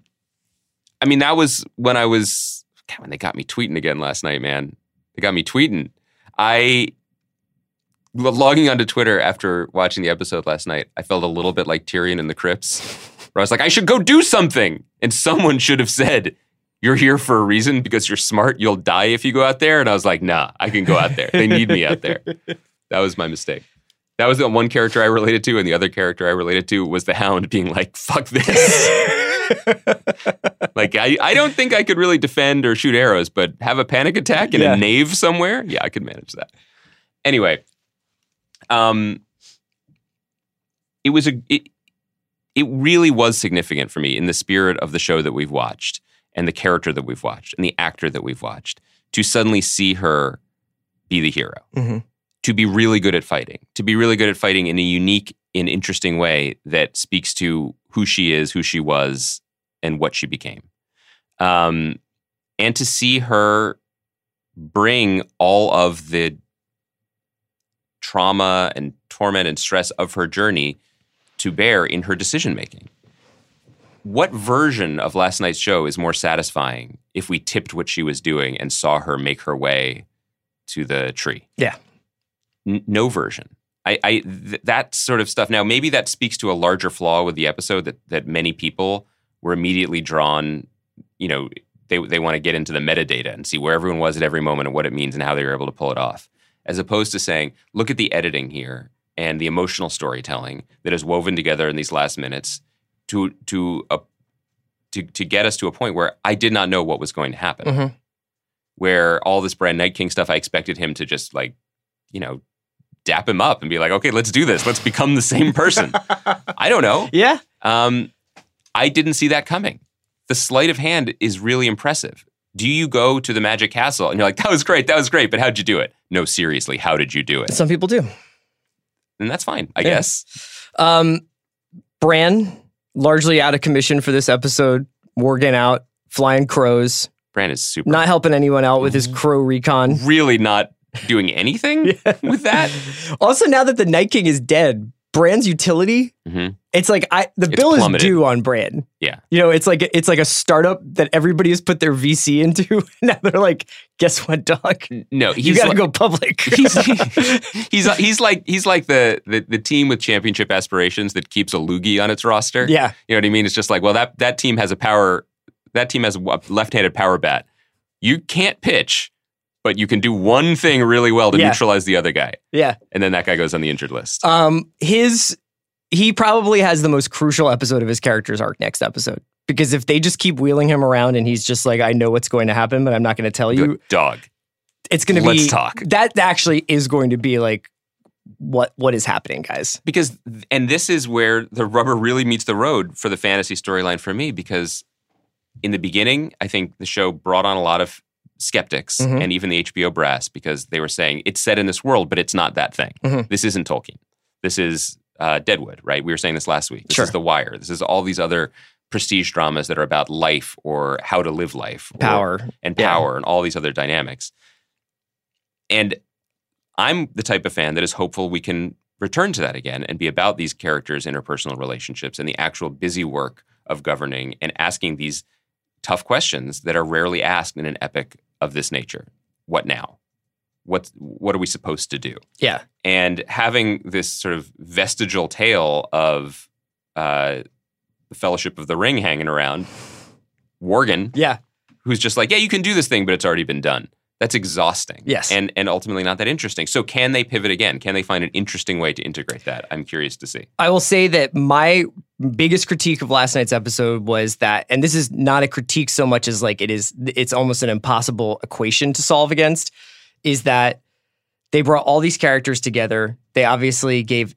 I mean, that was when I was God, when they got me tweeting again last night. Man, they got me tweeting. I lo- logging onto Twitter after watching the episode last night. I felt a little bit like Tyrion in the crypts, where I was like, I should go do something, and someone should have said. You're here for a reason because you're smart. You'll die if you go out there. And I was like, nah, I can go out there. They need me out there. That was my mistake. That was the one character I related to, and the other character I related to was the Hound being like, "Fuck this." like I, I don't think I could really defend or shoot arrows, but have a panic attack in Yeah. a nave somewhere, yeah, I could manage that. Anyway, um, it was a it, it really was significant for me in the spirit of the show that we've watched and the character that we've watched and the actor that we've watched to suddenly see her be the hero Mhm. To be really good at fighting, to be really good at fighting in a unique and interesting way that speaks to who she is, who she was, and what she became. Um, and to see her bring all of the trauma and torment and stress of her journey to bear in her decision making. What version of last night's show is more satisfying if we tipped what she was doing and saw her make her way to the tree? Yeah. N- no version. I, I th- that sort of stuff. Now, maybe that speaks to a larger flaw with the episode that that many people were immediately drawn. You know, they they want to get into the metadata and see where everyone was at every moment and what it means and how they were able to pull it off, as opposed to saying, look at the editing here and the emotional storytelling that is woven together in these last minutes to to a to to get us to a point where I did not know what was going to happen. Mhm. Where all this Bran Night King stuff, I expected him to just like, you know, dap him up and be like, okay, let's do this. Let's become the same person. I don't know. Yeah. Um, I didn't see that coming. The sleight of hand is really impressive. Do you go to the Magic Castle and you're like, that was great, that was great, but how'd you do it? No, seriously, how did you do it? Some people do. And that's fine, I Yeah. guess. Um, Bran, largely out of commission for this episode, working out, flying crows, Bran is super not helping anyone out with his crow recon. really not doing anything with that. Also, now that the Night King is dead, Bran's utility, Mhm. it's like I the It's bill is due on Bran. Yeah. You know, it's like it's like a startup that everybody has put their VC into. now they're like, guess what, dog? No, he's You got to like, go public. he's, he's he's like he's like the, the the team with championship aspirations that keeps a LOOGY on its roster. yeah. You know what I mean? It's just like, well, that that team has a power. That team has a left-handed power bat. You can't pitch, but you can do one thing really well to Yeah. neutralize the other guy, Yeah. and then that guy goes on the injured list. Um, his he probably has the most crucial episode of his character's arc next episode. Because if they just keep wheeling him around and he's just like, I know what's going to happen, but I'm not going to tell Be you, like, Dog. it's going to be. Let's be talk. That actually is going to be like what what is happening, guys. because and this is where the rubber really meets the road for the fantasy storyline for me because in the beginning i think the show brought on a lot of skeptics Mhm. and even the hbo brass because they were saying it's set in this world but it's not that thing Mhm. this isn't tolkien this is uh, deadwood right we were saying this last week this Sure. is the wire this is all these other prestige dramas that are about life or how to live life or- Power. and Yeah. power and all these other dynamics. And I'm the type of fan that is hopeful we can return to that again and be about these characters' interpersonal relationships and the actual busy work of governing and asking these tough questions that are rarely asked in an epic of this nature. What now? What what are we supposed to do? Yeah. and having this sort of vestigial tail of uh, the Fellowship of the Ring hanging around, Worgen, Yeah. who's just like, yeah, you can do this thing, but it's already been done. That's exhausting. Yes. and and ultimately not that interesting. So can they pivot again? Can they find an interesting way to integrate that? I'm curious to see. I will say that my biggest critique of last night's episode was that, and this is not a critique so much as like it is, it's almost an impossible equation to solve against, is that they brought all these characters together. They obviously gave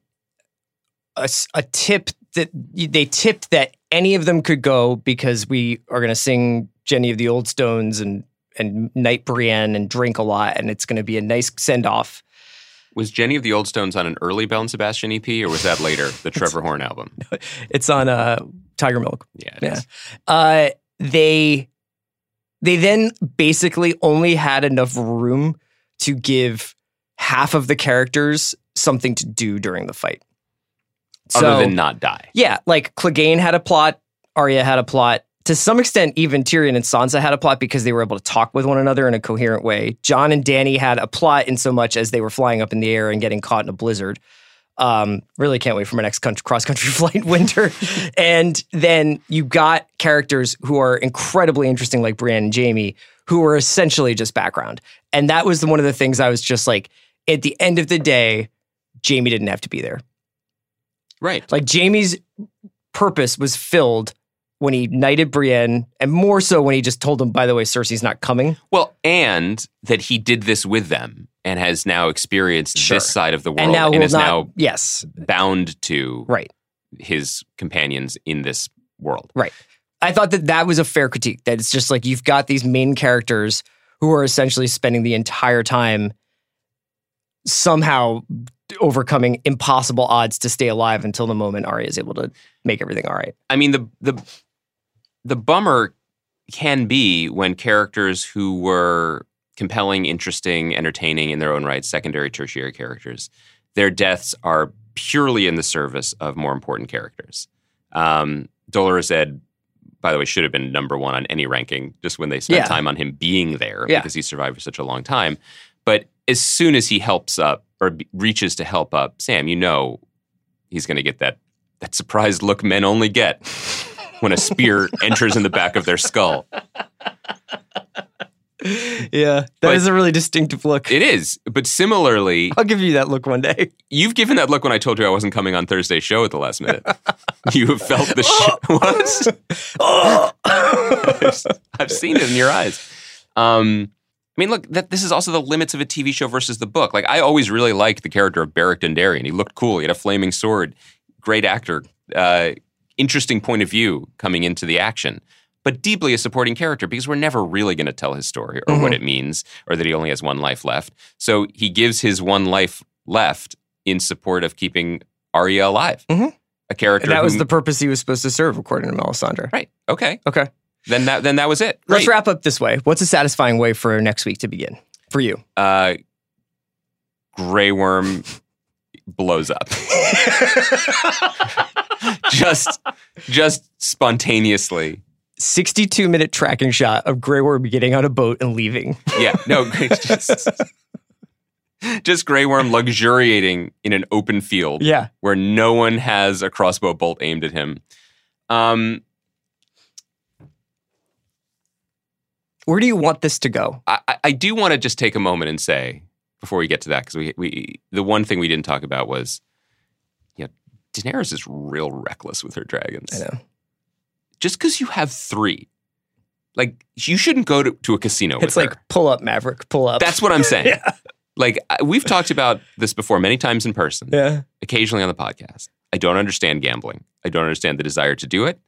a tip that they tipped that any of them could go because we are going to sing Jenny of the Old Stones and and knight Brienne and drink a lot, and it's going to be a nice send off. Was Jenny of the Old Stones on an early Belle and Sebastian EP, or was that later, the Trevor Horn album? It's on uh, Tigermilk. Yeah, it Yeah. is. uh, they they then basically only had enough room to give half of the characters something to do during the fight. Other than not die. yeah, like Clegane had a plot, Arya had a plot. To some extent, even Tyrion and Sansa had a plot because they were able to talk with one another in a coherent way. Jon and Dany had a plot in so much as they were flying up in the air and getting caught in a blizzard. Um, really can't wait for my next cross country flight winter. and then you got characters who are incredibly interesting, like Brienne and Jaime, who are essentially just background. And that was the, one of the things I was just like, at the end of the day, Jaime didn't have to be there. Right. Like Jaime's purpose was filled when he knighted Brienne, and more so when he just told him, by the way, Cersei's not coming. Well, and that he did this with them and has now experienced Sure. this side of the world and now and is not. now yes, bound to right. his companions in this world. Right. I thought that that was a fair critique. That it's just like you've got these main characters who are essentially spending the entire time somehow overcoming impossible odds to stay alive until the moment Arya is able to make everything all right. I mean, the the the bummer can be when characters who were compelling, interesting, entertaining in their own right, secondary, tertiary characters, their deaths are purely in the service of more important characters. Um, Dolorous Edd, by the way, should have been number one on any ranking just when they spent Yeah. time on him being there Yeah. because he survived for such a long time. But as soon as he helps up or reaches to help up Sam, you know he's going to get that that surprised look men only get when a spear enters in the back of their skull. Yeah, But- is a really distinctive look. It is, but similarly, I'll give you that look one day. you've given that look when I told you I wasn't coming on Thursday's show at the last minute. you have felt the sh- what? I've seen it in your eyes. Um, I mean, look, that this is also the limits of a TV show versus the book. Like, I always really liked the character of Beric Dondarrion. He looked cool. He had a flaming sword. Great actor. Uh, interesting point of view coming into the action. But deeply a supporting character because we're never really going to tell his story or what Mhm. it means or that he only has one life left. So he gives his one life left in support of keeping Arya alive. Mhm. A character And that was the purpose he was supposed to serve, according to Melisandre. right. Okay, Okay. then that then that was it. Let's wrap up this way. What's a satisfying way for next week to begin for you? uh, Grey Worm blows up. just, just spontaneously. 62 minute tracking shot of Grey Worm getting on a boat and leaving. Yeah, no, just, just Grey Worm luxuriating in an open field Yeah. where no one has a crossbow bolt aimed at him. Um, Where do you want this to go? I, I- do want to just take a moment and say before we get to that because we, we the one thing we didn't talk about was Daenerys is real reckless with her dragons. I know. Just because you have three like you shouldn't go to, to a casino with It's like her. pull up, Maverick, pull up. That's what I'm saying. Yeah. Like we've talked about this before many times in person, yeah. occasionally on the podcast. I don't understand gambling. I don't understand the desire to do it.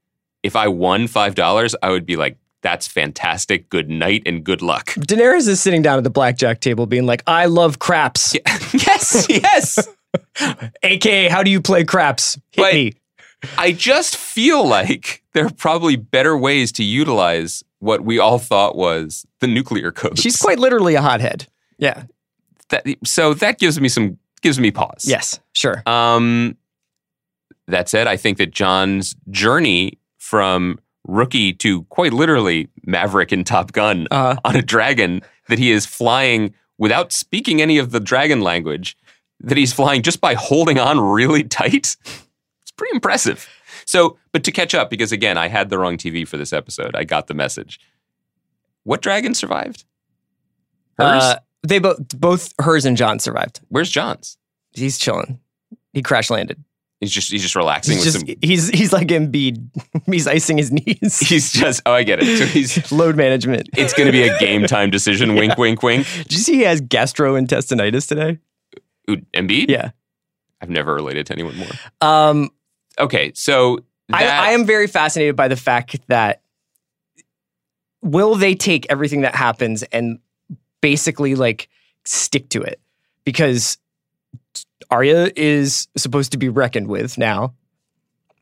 If I won five dollars, I would be like, "That's fantastic. Good night and good luck." Daenerys is sitting down at the blackjack table, being like, "I love craps." yes, yes. AKA, how do you play craps? Hit But- me. I just feel like there are probably better ways to utilize what we all thought was the nuclear code. She's quite literally a hothead. Yeah. that, so that gives me some gives me pause. Yes. Sure. Um, that said, I think that Jon's journey from rookie to quite literally Maverick in Top Gun Uh, on a dragon that he is flying without speaking any of the dragon language, that he's flying just by holding on really tight. It's pretty impressive. So, but to catch up, because again, I had the wrong TV for this episode. I got the message. What dragon survived? Hers? uh, they both both hers and Jon survived. Where's Jon's? He's chilling. He crash landed. He's just he's just relaxing He's with just some. he's he's like Embiid. he's icing his knees. He's just oh, I get it. So he's load management. it's going to be a game time decision. Wink, wink, wink. Did you see he has gastrointestinitis today? Ooh, Embiid? Yeah. I've never related to anyone more. Um, Okay, so that, I, I am very fascinated by the fact that will they take everything that happens and basically like stick to it because Arya is supposed to be reckoned with now.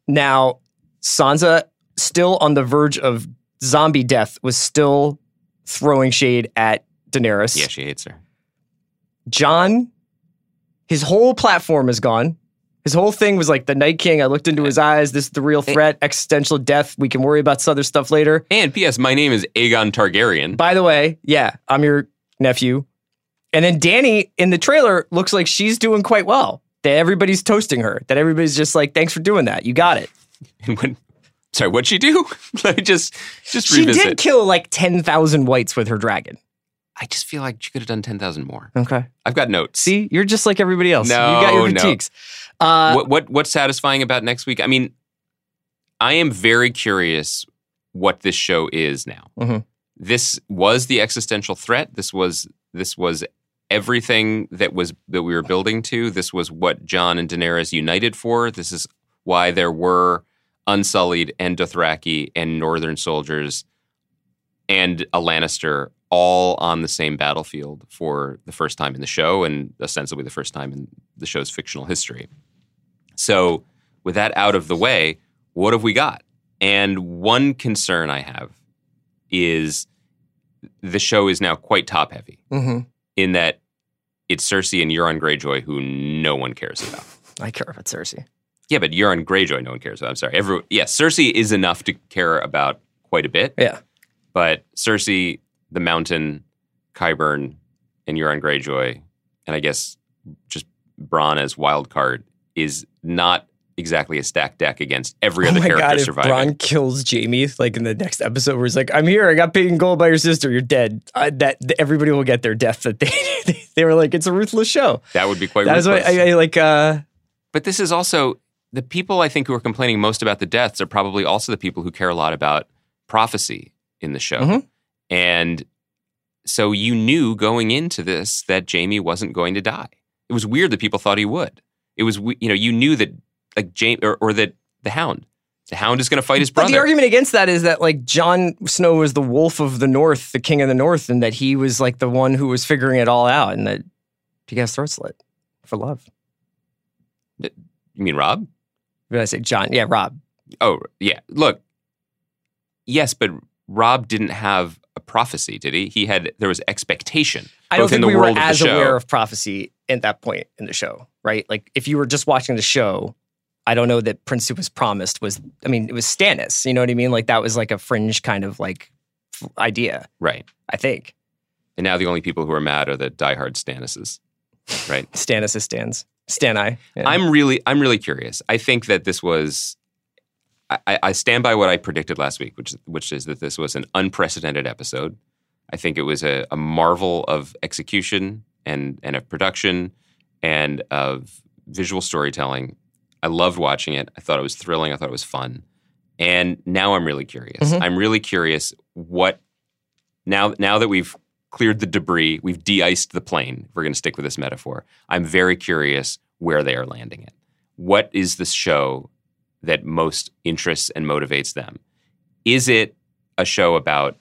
Now Sansa still on the verge of zombie death was still throwing shade at Daenerys. yeah, she hates her. Jon, his whole platform is gone. His whole thing was like the Night King. I looked into his eyes. This is the real threat. Existential death. We can worry about some other stuff later. And P.S. My name is Aegon Targaryen. By the way, yeah, I'm your nephew. And then Dany in the trailer looks like she's doing quite well. That everybody's toasting her. That everybody's just like, thanks for doing that. You got it. And when, sorry, what'd she do? Let me just just She revisit. did kill like 10,000 whites with her dragon. I just feel like she could have done ten thousand more. Okay. I've got notes. See, you're just like everybody else. No, you got your no. critiques. Uh, what what what's satisfying about next week? I mean, I am very curious what this show is now. Mhm. This was the existential threat. This was this was everything that was that we were building to. This was what Jon and Daenerys united for. This is why there were Unsullied and Dothraki and Northern soldiers and a Lannister all on the same battlefield for the first time in the show and ostensibly the first time in the show's fictional history. So, with that out of the way, what have we got? And one concern I have is the show is now quite top heavy mhm. in that it's Cersei and Euron Greyjoy who no one cares about. I care about Cersei. Yeah, but Euron Greyjoy no one cares about. I'm sorry. Every, yeah, Cersei is enough to care about quite a bit. Yeah. But Cersei, the Mountain, Qyburn, and Euron Greyjoy, and I guess just Bronn as wild card is not exactly a stacked deck against every other oh my character god! If surviving. Bronn kills Jaime, like in the next episode, where he's like, "I'm here. I got paid in gold by your sister. You're dead." I, that th- everybody will get their death. That they they were like, "It's a ruthless show." that would be quite That is what. I, I like. Uh, But this is also the people I think who are complaining most about the deaths are probably also the people who care a lot about prophecy in the show. Mhm. And so you knew going into this that Jaime wasn't going to die. It was weird that people thought he would. It was you know you knew that like Jaime or, or that the Hound, the Hound is going to fight his brother. but the argument against that is that like Jon Snow was the wolf of the North, the king of the North, and that he was like the one who was figuring it all out, and that he got his throat slit for love. you mean Robb? Did I say Jon? Yeah, Robb. Oh yeah. Look, yes, but Robb didn't have a prophecy, did he? He had there was expectation. I don't think the we were of as aware of prophecy at that point in the show, right? Like if you were just watching the show, I don't know that Prince who was promised was. I mean, it was Stannis. You know what I mean? Like that was like a fringe kind of like f- idea. right. I think And now the only people who are mad are the diehard Stannises. Right. Stannis is Stans. Stanai. Yeah. I'm really I'm really curious. I think that this was I, I- stand by what I predicted last week, which which is that this was an unprecedented episode. I think it was a, a marvel of execution and and of production and of visual storytelling. I loved watching it. I thought it was thrilling. I thought it was fun. And now I'm really curious. Mhm. I'm really curious what now now that we've cleared the debris, we've de-iced the plane. We're going to stick with this metaphor. I'm very curious where they are landing it. What is the show that most interests and motivates them? Is it a show about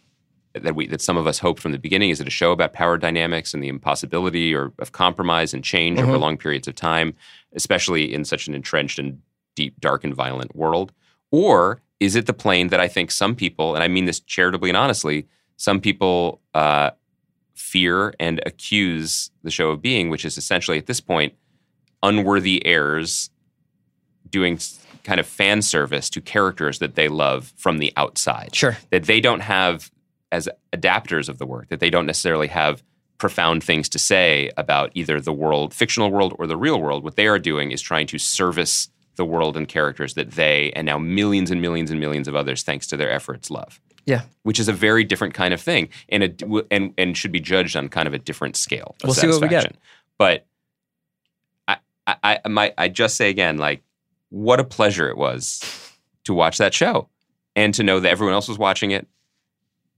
that we that some of us hoped from the beginning? Is it a show about power dynamics and the impossibility or of compromise and change over Mhm. long periods of time, especially in such an entrenched and deep, dark, and violent world? Or is it the plane that I think some people, and I mean this charitably and honestly, some people uh, fear and accuse the show of being, which is essentially at this point unworthy heirs doing kind of fan service to characters that they love from the outside Sure. that they don't have as adapters of the work that they don't necessarily have profound things to say about either the world fictional world or the real world what they are doing is trying to service the world and characters that they and now millions and millions and millions of others thanks to their efforts love Yeah. which is a very different kind of thing and a, and and should be judged on kind of a different scale of We'll see what we get. satisfaction. but I, I I might I just say again like what a pleasure it was to watch that show and to know that everyone else was watching it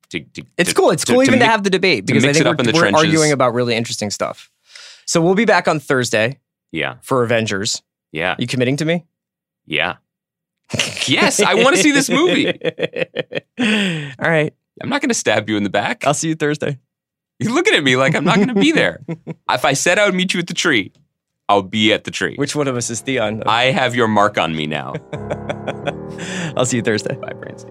to, to, It's to- cool. It's to- cool to even to mi- have the debate because I think we're, we're arguing about really interesting stuff. So we'll be back on Thursday yeah for Avengers. yeah you committing to me? yeah yes I want to see this movie All right. I'm not going to stab you in the back I'll see you Thursday. you're looking at me like I'm not going to be there if I said I would meet you at the tree I'll be at the tree Which one of us is Theon? I have your mark on me now I'll see you Thursday. bye Francis